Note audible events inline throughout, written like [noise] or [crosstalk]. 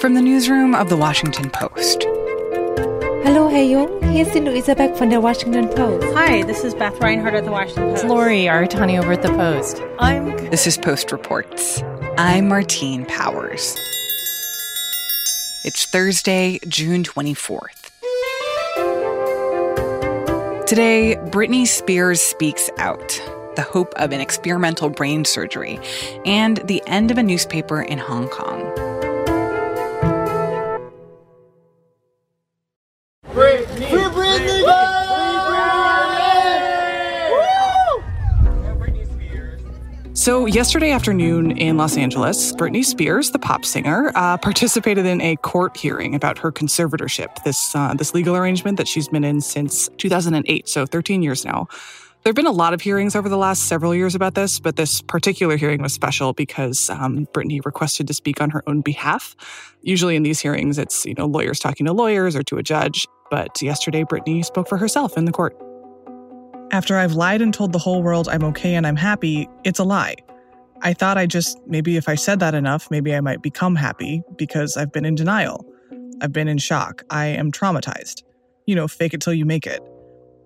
From the newsroom of The Washington Post. Hello, Herr Jung. Hier ist die Luisa Beck von der Washington Post. Hi, this is Beth Reinhardt at The Washington Post. It's Lori Aratani over at The Post. I'm. This is Post Reports. I'm Martine Powers. It's Thursday, June 24th. Today, Britney Spears speaks out the hope of an experimental brain surgery and the end of a newspaper in Hong Kong. So, yesterday afternoon in Los Angeles, Britney Spears, the pop singer, uh, [laughs] participated in a court hearing about her conservatorship, this uh, this legal arrangement that she's been in since 2008, so 13 years now. There have been a lot of hearings over the last several years about this, but this particular hearing was special because um, Britney requested to speak on her own behalf. Usually in these hearings, it's you know lawyers talking to lawyers or to a judge, but yesterday Britney spoke for herself in the court. After I've lied and told the whole world I'm okay and I'm happy, it's a lie. I thought I just, maybe if I said that enough, maybe I might become happy because I've been in denial. I've been in shock. I am traumatized. You know, fake it till you make it.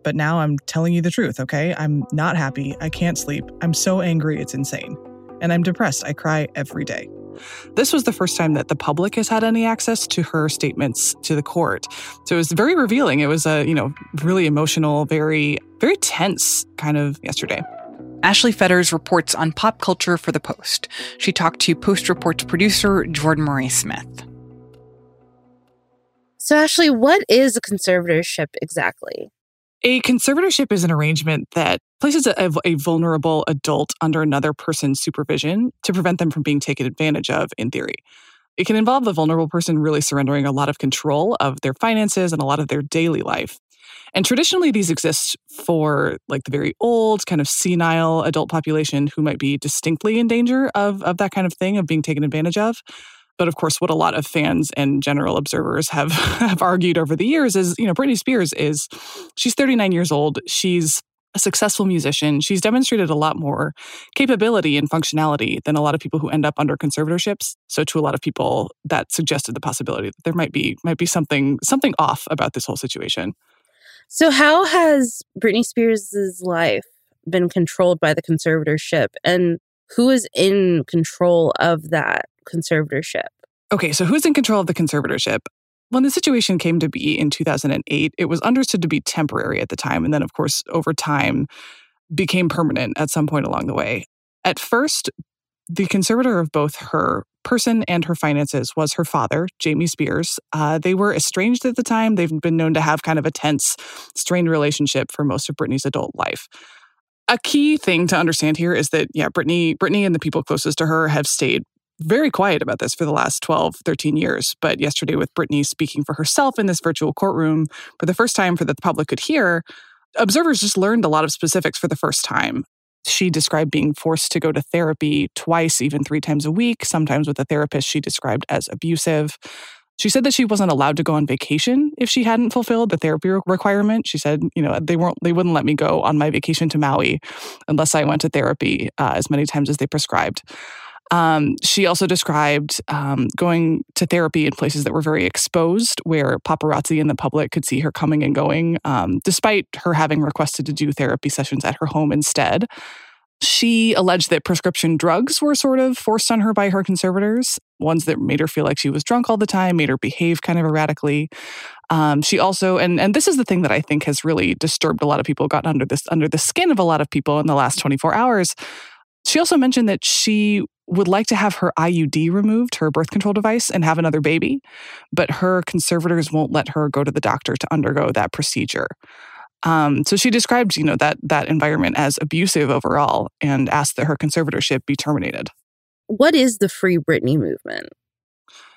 But now I'm telling you the truth, okay? I'm not happy. I can't sleep. I'm so angry, it's insane. And I'm depressed. I cry every day. This was the first time that the public has had any access to her statements to the court. So it was very revealing. It was a, you know, really emotional, very, very tense kind of yesterday. Ashley Fetters reports on pop culture for The Post. She talked to Post Reports producer Jordan Marie Smith. So, Ashley, what is a conservatorship exactly? A conservatorship is an arrangement that places a, a, vulnerable adult under another person's supervision to prevent them from being taken advantage of, in theory. It can involve the vulnerable person really surrendering a lot of control of their finances and a lot of their daily life. And traditionally, these exist for like the very old, kind of senile adult population who might be distinctly in danger of, of that kind of thing, of being taken advantage of. But of course, what a lot of fans and general observers have [laughs] have argued over the years is, you know, Britney Spears is she's 39 years old. She's a successful musician. She's demonstrated a lot more capability and functionality than a lot of people who end up under conservatorships. So to a lot of people, that suggested the possibility that there might be might be something something off about this whole situation. So how has Britney Spears' life been controlled by the conservatorship and who is in control of that conservatorship? Okay, so who's in control of the conservatorship? When the situation came to be in 2008, it was understood to be temporary at the time. And then, of course, over time, became permanent at some point along the way. At first, the conservator of both her person and her finances was her father, Jamie Spears. Uh, they were estranged at the time. They've been known to have kind of a tense, strained relationship for most of Britney's adult life. A key thing to understand here is that, yeah, Britney, Britney and the people closest to her have stayed very quiet about this for the last 12, 13 years. But yesterday, with Britney speaking for herself in this virtual courtroom for the first time for that the public could hear, observers just learned a lot of specifics for the first time. She described being forced to go to therapy twice, even three times a week, sometimes with a therapist she described as abusive. She said that she wasn't allowed to go on vacation if she hadn't fulfilled the therapy requirement. She said, you know, they weren't, they wouldn't let me go on my vacation to Maui unless I went to therapy uh, as many times as they prescribed. Um, she also described um, going to therapy in places that were very exposed, where paparazzi and the public could see her coming and going, um, despite her having requested to do therapy sessions at her home instead. She alleged that prescription drugs were sort of forced on her by her conservators, ones that made her feel like she was drunk all the time, made her behave kind of erratically. Um, she also, and and this is the thing that I think has really disturbed a lot of people, gotten under this under the skin of a lot of people in the last 24 hours. She also mentioned that she would like to have her IUD removed, her birth control device, and have another baby, but her conservators won't let her go to the doctor to undergo that procedure. Um, so she described, you know, that that environment as abusive overall, and asked that her conservatorship be terminated. What is the Free Britney movement?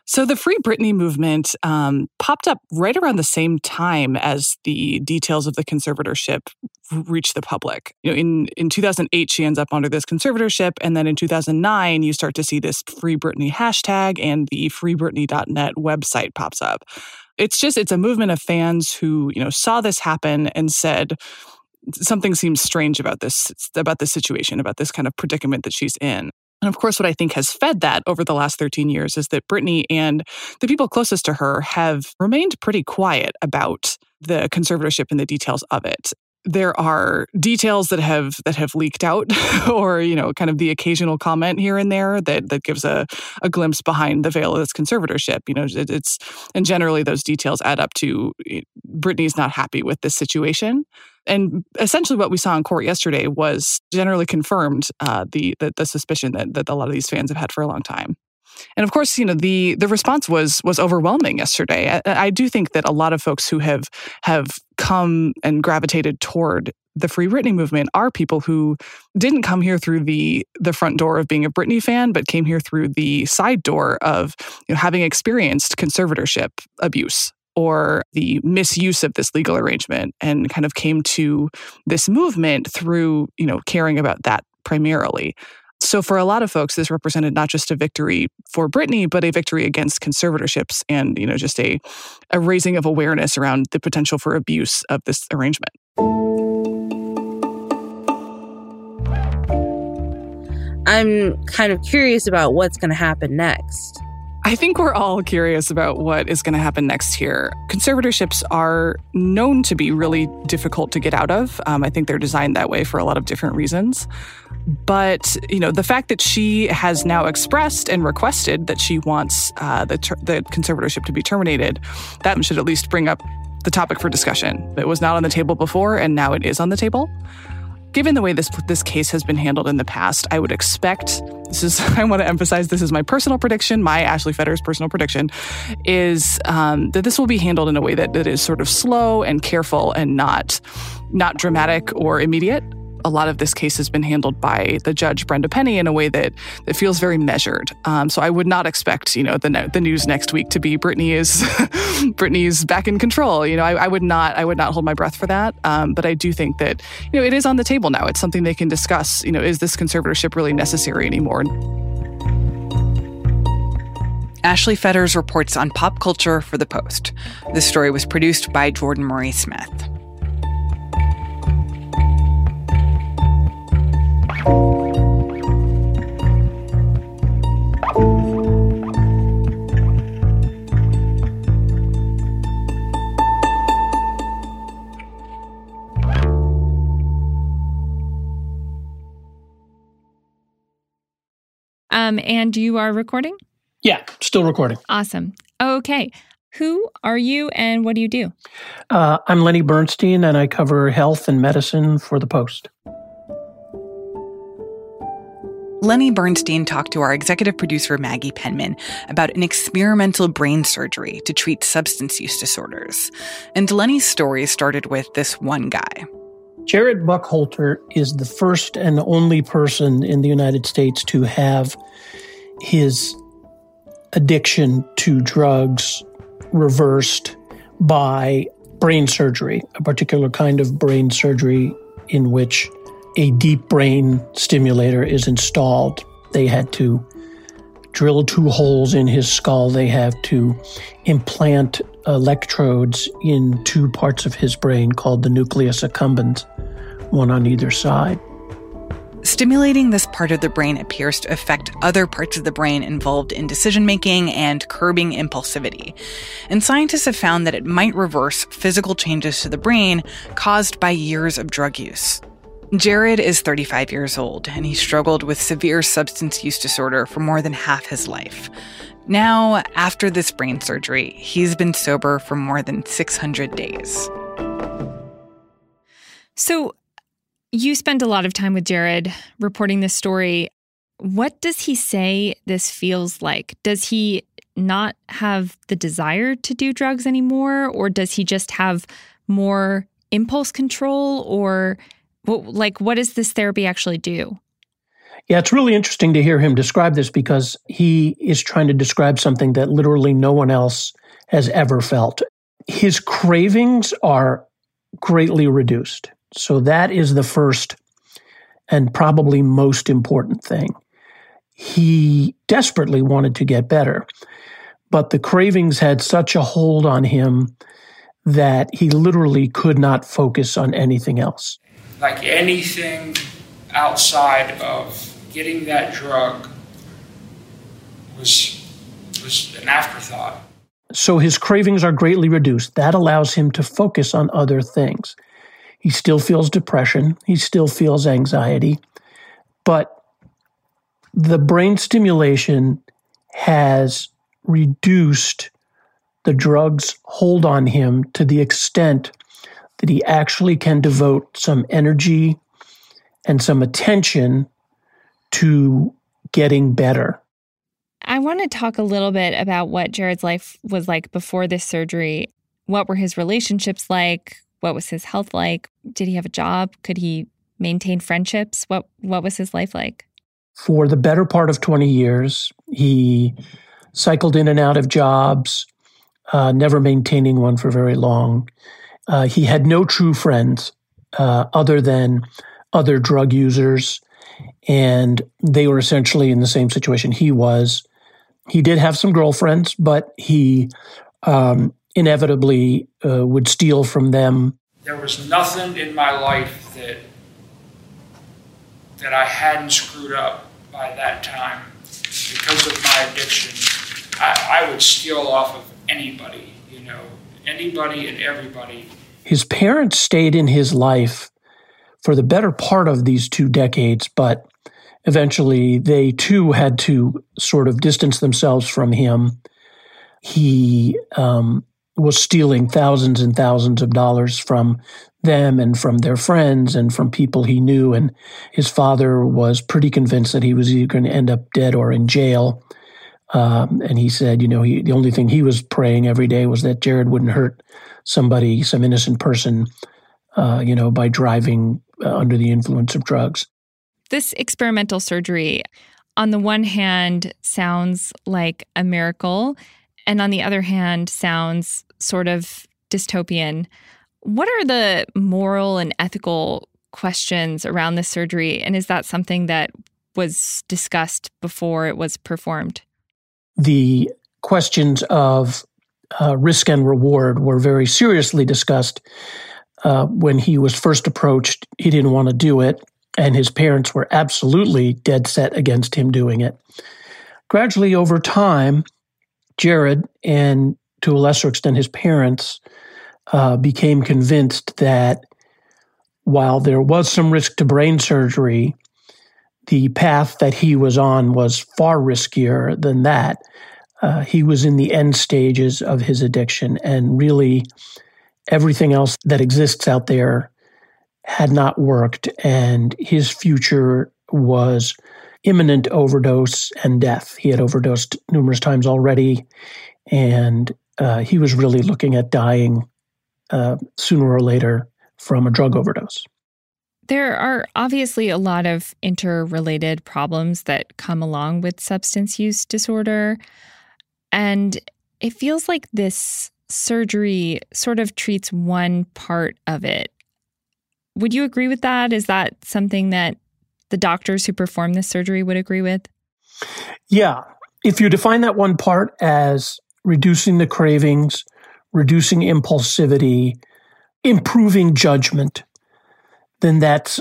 So the Free Britney movement um, popped up right around the same time as the details of the conservatorship reached the public. You know, in in 2008, she ends up under this conservatorship, and then in 2009, you start to see this Free Britney hashtag and the FreeBritney.net website pops up. It's just it's a movement of fans who you know saw this happen and said something seems strange about this about this situation about this kind of predicament that she's in And of course, what I think has fed that over the last 13 years is that Britney and the people closest to her have remained pretty quiet about the conservatorship and the details of it there are details that have that have leaked out [laughs] or you know kind of the occasional comment here and there that that gives a, a glimpse behind the veil of this conservatorship. You know it, it's and generally those details add up to Britney's not happy with this situation. And essentially what we saw in court yesterday was generally confirmed uh, the, the, the suspicion that that a lot of these fans have had for a long time and of course, you know the the response was was overwhelming yesterday. I, I do think that a lot of folks who have have come and gravitated toward the Free Britney movement are people who didn't come here through the the front door of being a Britney fan, but came here through the side door of you know, having experienced conservatorship abuse or the misuse of this legal arrangement and kind of came to this movement through you know caring about that primarily so for a lot of folks, this represented not just a victory for Britney, but a victory against conservatorships and, you know, just a, a raising of awareness around the potential for abuse of this arrangement. I'm kind of curious about what's going to happen next. I think we're all curious about what is going to happen next here. Conservatorships are known to be really difficult to get out of. Um, I think they're designed that way for a lot of different reasons. But you know, the fact that she has now expressed and requested that she wants uh, the ter- the conservatorship to be terminated, that should at least bring up the topic for discussion. It was not on the table before, and now it is on the table given the way this this case has been handled in the past, I would expect this is [laughs] I want to emphasize this is my personal prediction, my Ashley Fetter's personal prediction, is um, that this will be handled in a way that, that is sort of slow and careful and not not dramatic or immediate a lot of this case has been handled by the judge Brenda Penny in a way that that feels very measured. Um, so I would not expect you know the the news next week to be Britney is [laughs] Britney's back in control. You know I, I, would not I would not hold my breath for that. Um, but I do think that you know it is on the table now. It's something they can discuss. You know is this conservatorship really necessary anymore? Ashley Fetters reports on pop culture for The Post. This story was produced by Jordan Marie Smith. Um, and you are recording? Yeah, still recording. Awesome. Okay. Who are you and what do you do? Uh, I'm Lenny Bernstein and I cover health and medicine for The Post. Lenny Bernstein talked to our executive producer, Maggie Penman, about an experimental brain surgery to treat substance use disorders. And Lenny's story started with this one guy. Jared Buckhalter is the first and only person in the United States to have his addiction to drugs reversed by brain surgery, a particular kind of brain surgery in which a deep brain stimulator is installed. They had to drill two holes in his skull. They have to implant electrodes in two parts of his brain called the nucleus accumbens one on either side. Stimulating this part of the brain appears to affect other parts of the brain involved in decision making and curbing impulsivity. And scientists have found that it might reverse physical changes to the brain caused by years of drug use. Jared is 35 years old and he struggled with severe substance use disorder for more than half his life. Now, after this brain surgery, he's been sober for more than 600 days. So, you spend a lot of time with Jared reporting this story. What does he say this feels like? Does he not have the desire to do drugs anymore? Or does he just have more impulse control? Or like, what does this therapy actually do? Yeah, it's really interesting to hear him describe this because he is trying to describe something that literally no one else has ever felt. His cravings are greatly reduced. So that is the first and probably most important thing. He desperately wanted to get better, but the cravings had such a hold on him that he literally could not focus on anything else. Like anything outside of getting that drug was was an afterthought. So his cravings are greatly reduced. That allows him to focus on other things. He still feels depression, he still feels anxiety, but the brain stimulation has reduced the drug's hold on him to the extent that he actually can devote some energy and some attention to getting better. I want to talk a little bit about what Jared's life was like before this surgery. What were his relationships like? What was his health like? Did he have a job? Could he maintain friendships? What what was his life like? For the better part of 20 years, he cycled in and out of jobs, uh, never maintaining one for very long. Uh, he had no true friends uh, other than other drug users, and they were essentially in the same situation he was. He did have some girlfriends, but he um, inevitably uh, would steal from them. There was nothing in my life that that I hadn't screwed up by that time because of my addiction. I, I would steal off of anybody, you know, anybody and everybody. His parents stayed in his life for the better part of these two decades, but eventually they too had to sort of distance themselves from him. He um, was stealing thousands and thousands of dollars from them and from their friends and from people he knew. And his father was pretty convinced that he was either going to end up dead or in jail. Um, and he said, you know, he, the only thing he was praying every day was that Jared wouldn't hurt somebody, some innocent person, uh, you know, by driving uh, under the influence of drugs. This experimental surgery, on the one hand, sounds like a miracle, and on the other hand, sounds sort of dystopian. What are the moral and ethical questions around this surgery? And is that something that was discussed before it was performed? The questions of uh, risk and reward were very seriously discussed uh, when he was first approached. He didn't want to do it, and his parents were absolutely dead set against him doing it. Gradually, over time, Jared and to a lesser extent his parents uh, became convinced that while there was some risk to brain surgery, the path that he was on was far riskier than that. Uh, he was in the end stages of his addiction, and really everything else that exists out there had not worked, and his future was imminent overdose and death. He had overdosed numerous times already, and uh, he was really looking at dying uh, sooner or later from a drug overdose. There are obviously a lot of interrelated problems that come along with substance use disorder. And it feels like this surgery sort of treats one part of it. Would you agree with that? Is that something that the doctors who perform this surgery would agree with? Yeah. If you define that one part as reducing the cravings, reducing impulsivity, improving judgment, then that's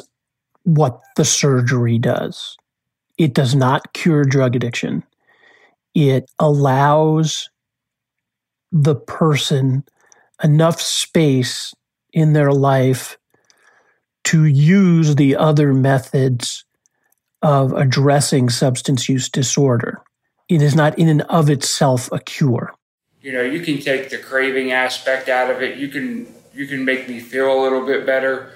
what the surgery does. It does not cure drug addiction. It allows the person enough space in their life to use the other methods of addressing substance use disorder. It is not in and of itself a cure. You know, you can take the craving aspect out of it. You can you can make me feel a little bit better,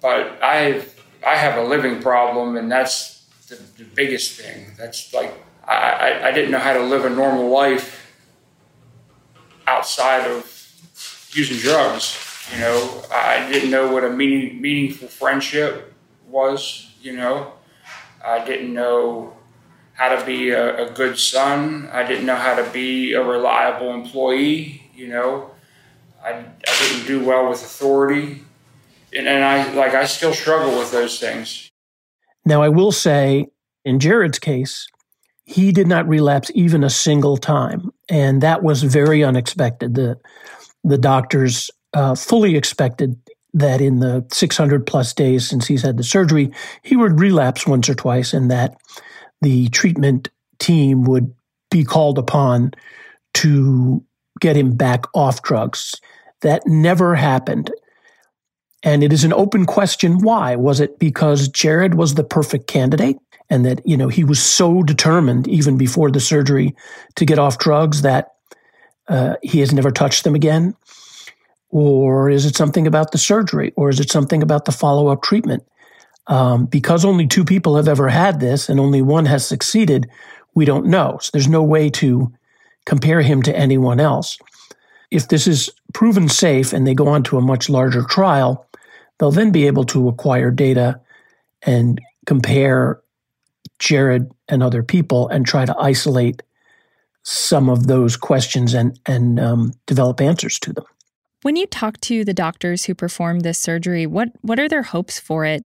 but I I have a living problem, and that's the, the biggest thing. That's like I, I didn't know how to live a normal life outside of using drugs. You know, I didn't know what a meaning, meaningful friendship was. You know, I didn't know how to be a, a, good son. I didn't know how to be a reliable employee. You know, I, I didn't do well with authority, and, and I like I still struggle with those things. Now, I will say, in Jared's case, he did not relapse even a single time, and that was very unexpected. the The doctors uh, fully expected that in the 600 plus days since he's had the surgery, he would relapse once or twice, and that the treatment team would be called upon to get him back off drugs. That never happened. And it is an open question why. Was it because Jared was the perfect candidate and that, you know, he was so determined even before the surgery to get off drugs that uh, he has never touched them again? Or is it something about the surgery? Or is it something about the follow up treatment? Um, because only two people have ever had this and only one has succeeded, we don't know. So there's no way to compare him to anyone else. If this is proven safe and they go on to a much larger trial, they'll then be able to acquire data and compare Jared and other people and try to isolate some of those questions and and um, develop answers to them. When you talk to the doctors who performed this surgery, what what are their hopes for it?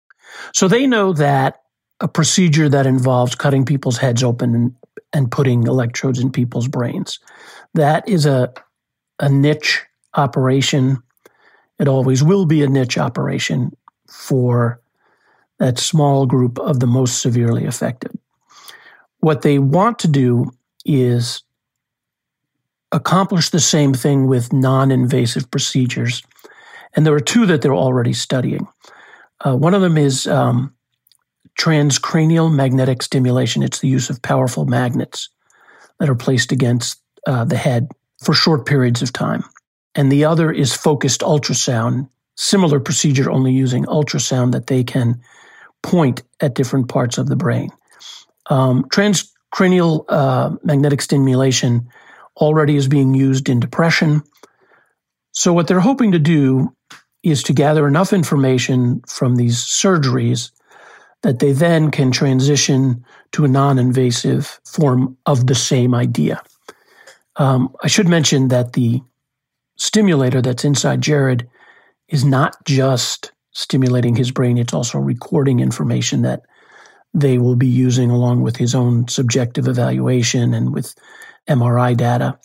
So they know that a procedure that involves cutting people's heads open and, and putting electrodes in people's brains that is a a niche operation. It always will be a niche operation for that small group of the most severely affected. What they want to do is accomplish the same thing with non invasive procedures. And there are two that they're already studying. Uh, one of them is um, transcranial magnetic stimulation. It's the use of powerful magnets that are placed against uh, the head for short periods of time. And the other is focused ultrasound, similar procedure, only using ultrasound that they can point at different parts of the brain. Um, transcranial uh, magnetic stimulation already is being used in depression. So, what they're hoping to do is to gather enough information from these surgeries that they then can transition to a non invasive form of the same idea. Um, I should mention that the stimulator that's inside Jared is not just stimulating his brain, it's also recording information that they will be using along with his own subjective evaluation and with MRI data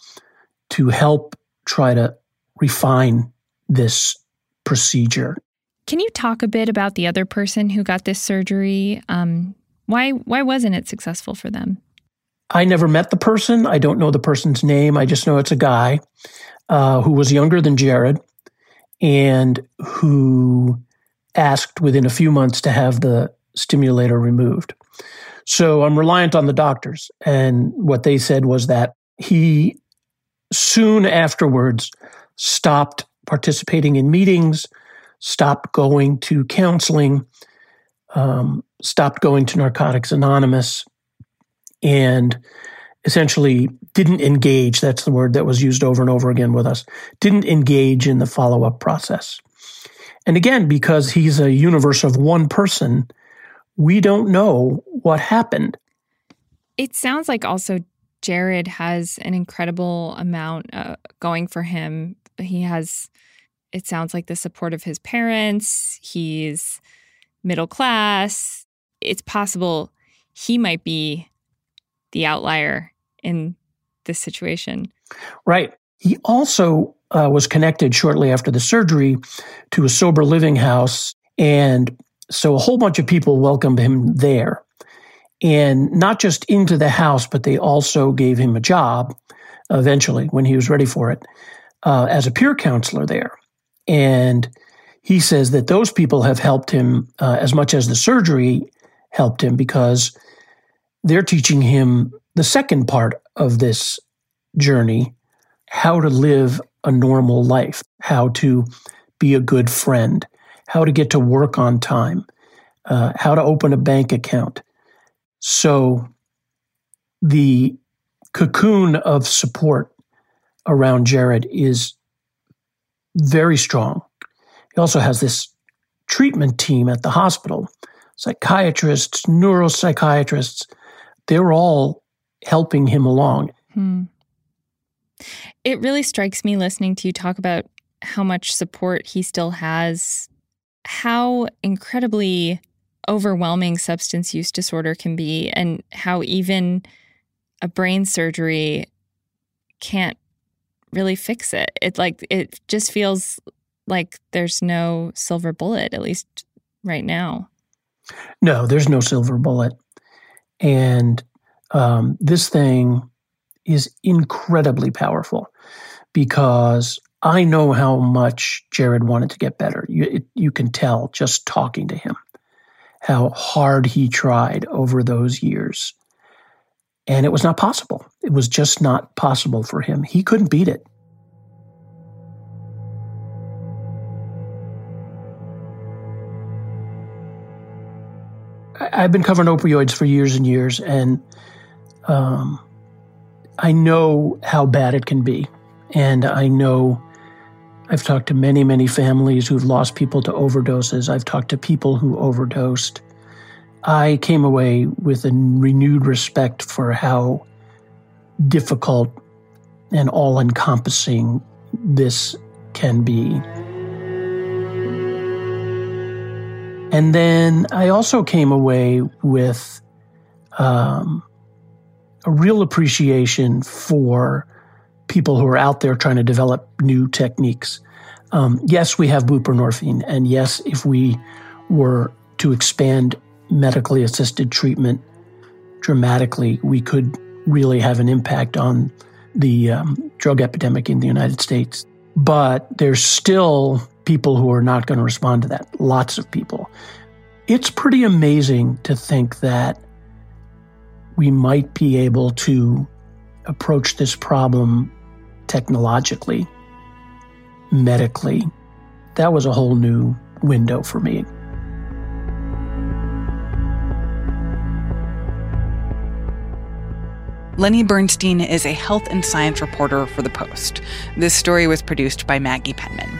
to help try to refine this procedure. Can you talk a bit about the other person who got this surgery? Um, why why wasn't it successful for them? I never met the person. I don't know the person's name. I just know it's a guy uh, who was younger than Jared and who asked within a few months to have the stimulator removed. So I'm reliant on the doctors. And what they said was that he soon afterwards stopped participating in meetings, stopped going to counseling, um, stopped going to Narcotics Anonymous, and essentially didn't engage. That's the word that was used over and over again with us. Didn't engage in the follow up process. And again, because he's a universe of one person, we don't know what happened. It sounds like also Jared has an incredible amount uh, going for him. He has, it sounds like, the support of his parents. He's middle class. It's possible he might be the outlier in this situation. Right. He also uh, was connected shortly after the surgery to a sober living house. And so a whole bunch of people welcomed him there. And not just into the house, but they also gave him a job eventually when he was ready for it uh, as a peer counselor there. And he says that those people have helped him uh, as much as the surgery helped him because they're teaching him the second part of this journey how to live a normal life, how to be a good friend, how to get to work on time, uh, how to open a bank account. So the cocoon of support around Jared is very strong. He also has this treatment team at the hospital psychiatrists, neuropsychiatrists. They're all helping him along. Hmm. It really strikes me listening to you talk about how much support he still has, how incredibly overwhelming substance use disorder can be, and how even a brain surgery can't really fix it. It like it just feels like there's no silver bullet, at least right now. No, there's no silver bullet. And um, this thing is incredibly powerful because I know how much Jared wanted to get better. You, it, you can tell just talking to him how hard he tried over those years. And it was not possible. It was just not possible for him. He couldn't beat it. I've been covering opioids for years and years, and um, I know how bad it can be. And I know I've talked to many, many families who've lost people to overdoses. I've talked to people who overdosed. I came away with a renewed respect for how difficult and all encompassing this can be. And then I also came away with um, a real appreciation for people who are out there trying to develop new techniques. Um, yes, we have buprenorphine, and yes, if we were to expand medically assisted treatment dramatically, we could really have an impact on the um, drug epidemic in the United States. But there's still people who are not going to respond to that, lots of people. It's pretty amazing to think that we might be able to approach this problem technologically, medically. That was a whole new window for me. Lenny Bernstein is a health and science reporter for The Post. This story was produced by Maggie Penman.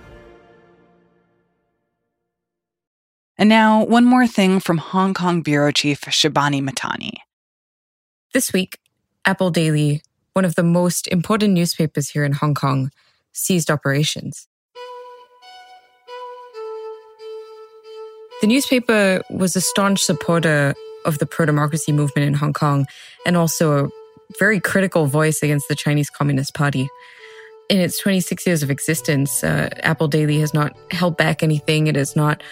And now, one more thing from Hong Kong Bureau Chief Shibani Mahtani. This week, Apple Daily, one of the most important newspapers here in Hong Kong, ceased operations. The newspaper was a staunch supporter of the pro democracy movement in Hong Kong and also a very critical voice against the Chinese Communist Party. In its 26 years of existence, uh, Apple Daily has not held back anything. It has not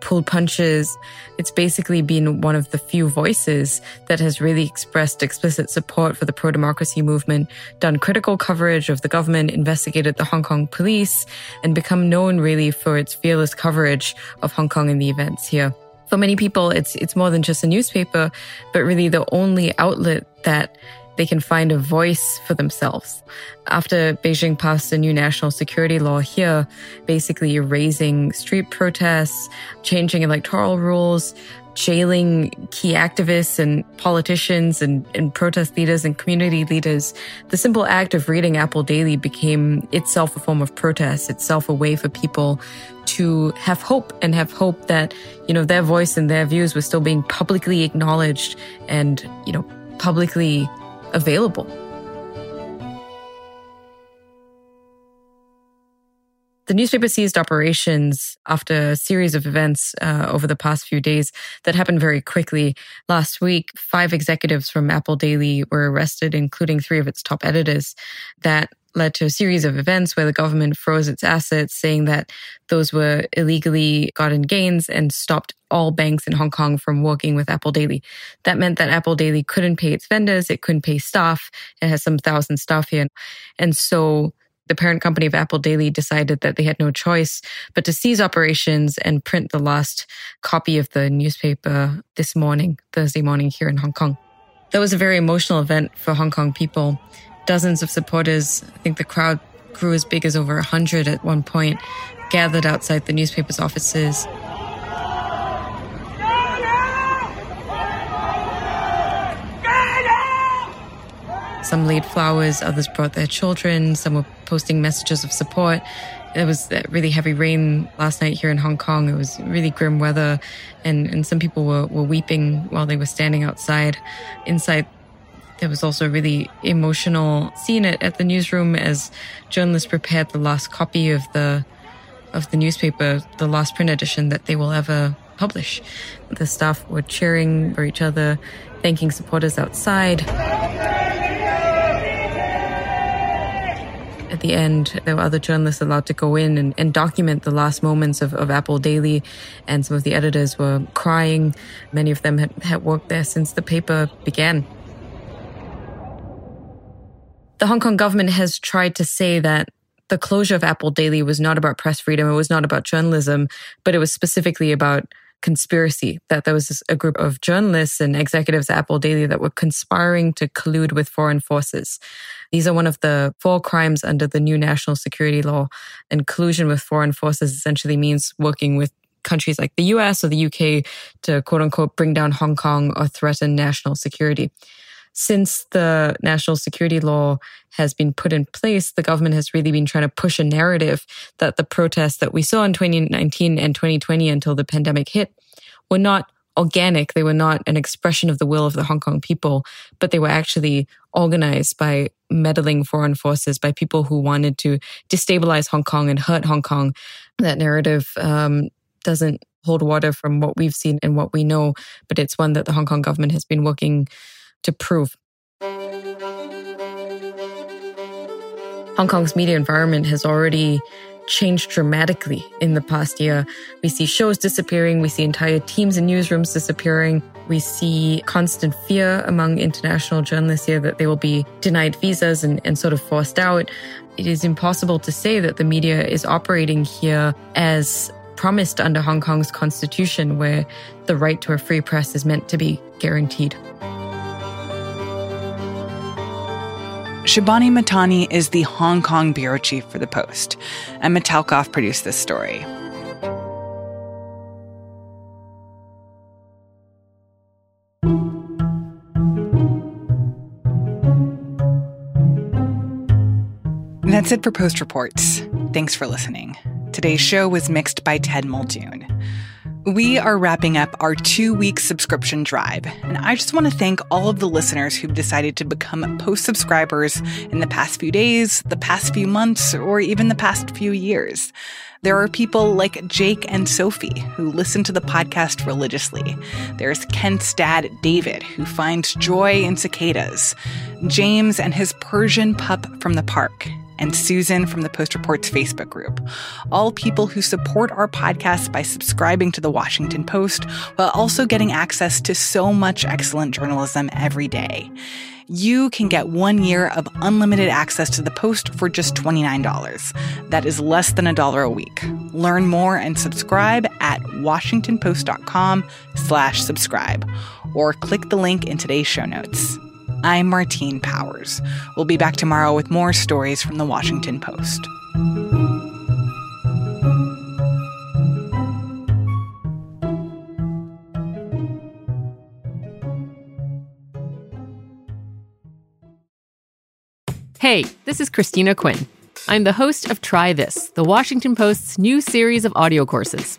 pulled punches. It's basically been one of the few voices that has really expressed explicit support for the pro democracy movement, done critical coverage of the government, investigated the Hong Kong police, and become known really for its fearless coverage of Hong Kong and the events here. For many people, it's, it's more than just a newspaper, but really the only outlet that they can find a voice for themselves. After Beijing passed a new national security law here, basically erasing street protests, changing electoral rules, jailing key activists and politicians and, and, protest leaders and community leaders, the simple act of reading Apple Daily became itself a form of protest, itself a way for people to have hope and have hope that, you know, their voice and their views were still being publicly acknowledged and, you know, publicly available. The newspaper ceased operations after a series of events uh, over the past few days that happened very quickly. Last week, five executives from Apple Daily were arrested, including three of its top editors. That led to a series of events where the government froze its assets, saying that those were illegally gotten gains and stopped all banks in Hong Kong from working with Apple Daily. That meant that Apple Daily couldn't pay its vendors, it couldn't pay staff. It has some thousand staff here. And so the parent company of Apple Daily decided that they had no choice but to cease operations and print the last copy of the newspaper this morning, Thursday morning here in Hong Kong. That was a very emotional event for Hong Kong people. Dozens of supporters, I think the crowd grew as big as over 100 at one point, gathered outside the newspaper's offices. Some laid flowers, others brought their children, some were posting messages of support. It was really heavy rain last night here in Hong Kong. It was really grim weather, and, and some people were, were weeping while they were standing outside. Inside, there was also a really emotional scene at, at the newsroom as journalists prepared the last copy of the of the newspaper, the last print edition that they will ever publish. The staff were cheering for each other, thanking supporters outside. At the end, there were other journalists allowed to go in and, and document the last moments of, of, Apple Daily, and some of the editors were crying. Many of them had, had worked there since the paper began. The Hong Kong government has tried to say that the closure of Apple Daily was not about press freedom, it was not about journalism, but it was specifically about conspiracy that there was a group of journalists and executives at Apple Daily that were conspiring to collude with foreign forces. These are one of the four crimes under the new national security law. And collusion with foreign forces essentially means working with countries like the US or the UK to quote unquote bring down Hong Kong or threaten national security. Since the national security law has been put in place, the government has really been trying to push a narrative that the protests that we saw in 2019 and 2020 until the pandemic hit were not organic. They were not an expression of the will of the Hong Kong people, but they were actually organized by meddling foreign forces, by people who wanted to destabilize Hong Kong and hurt Hong Kong. That narrative um, doesn't hold water from what we've seen and what we know, but it's one that the Hong Kong government has been working to prove. Hong Kong's media environment has already changed dramatically in the past year. We see shows disappearing, we see entire teams and newsrooms disappearing. We see constant fear among international journalists here that they will be denied visas and, and sort of forced out. It is impossible to say that the media is operating here as promised under Hong Kong's constitution, where the right to a free press is meant to be guaranteed. Shibani Mahtani is the Hong Kong bureau chief for The Post. and Talkoff produced this story. That's it for Post Reports. Thanks for listening. Today's show was mixed by Ted Muldoon. We are wrapping up our two week subscription drive, and I just want to thank all of the listeners who've decided to become post subscribers in the past few days, the past few months, or even the past few years. There are people like Jake and Sophie who listen to the podcast religiously. There's Kent's dad, David, who finds joy in cicadas. James and his Persian pup from the park and Susan from the Post Reports Facebook group. All people who support our podcast by subscribing to the Washington Post while also getting access to so much excellent journalism every day. You can get one year of unlimited access to the Post for just $29. That is less than a dollar a week. Learn more and subscribe at washingtonpost.com slash subscribe or click the link in today's show notes. I'm Martine Powers. We'll be back tomorrow with more stories from the Washington Post. Hey, this is Christina Quinn. I'm the host of Try This, the Washington Post's new series of audio courses.